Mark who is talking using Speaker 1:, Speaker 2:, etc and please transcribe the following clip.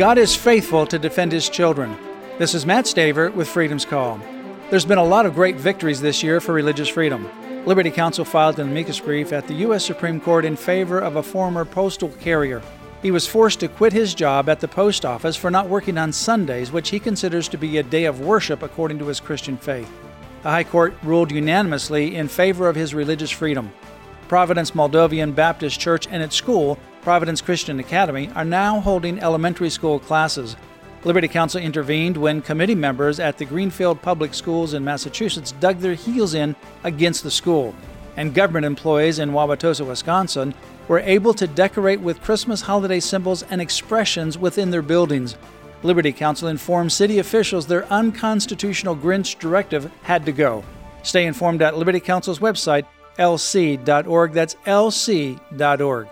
Speaker 1: God is faithful to defend his children. This is Mat Staver with Freedom's Call. There's been a lot of great victories this year for religious freedom. Liberty Counsel filed an amicus brief at the U.S. Supreme Court in favor of a former postal carrier. He was forced to quit his job at the post office for not working on Sundays, which he considers to be a day of worship according to his Christian faith. The High Court ruled unanimously in favor of his religious freedom. Providence Moldovan Baptist Church and its school, Providence Christian Academy, are now holding elementary school classes. Liberty Counsel intervened when committee members at the Greenfield Public Schools in Massachusetts dug their heels in against the school, and government employees in Wauwatosa, Wisconsin, were able to decorate with Christmas holiday symbols and expressions within their buildings. Liberty Counsel informed city officials their unconstitutional Grinch directive had to go. Stay informed at Liberty Counsel's website, lc.org. That's lc.org.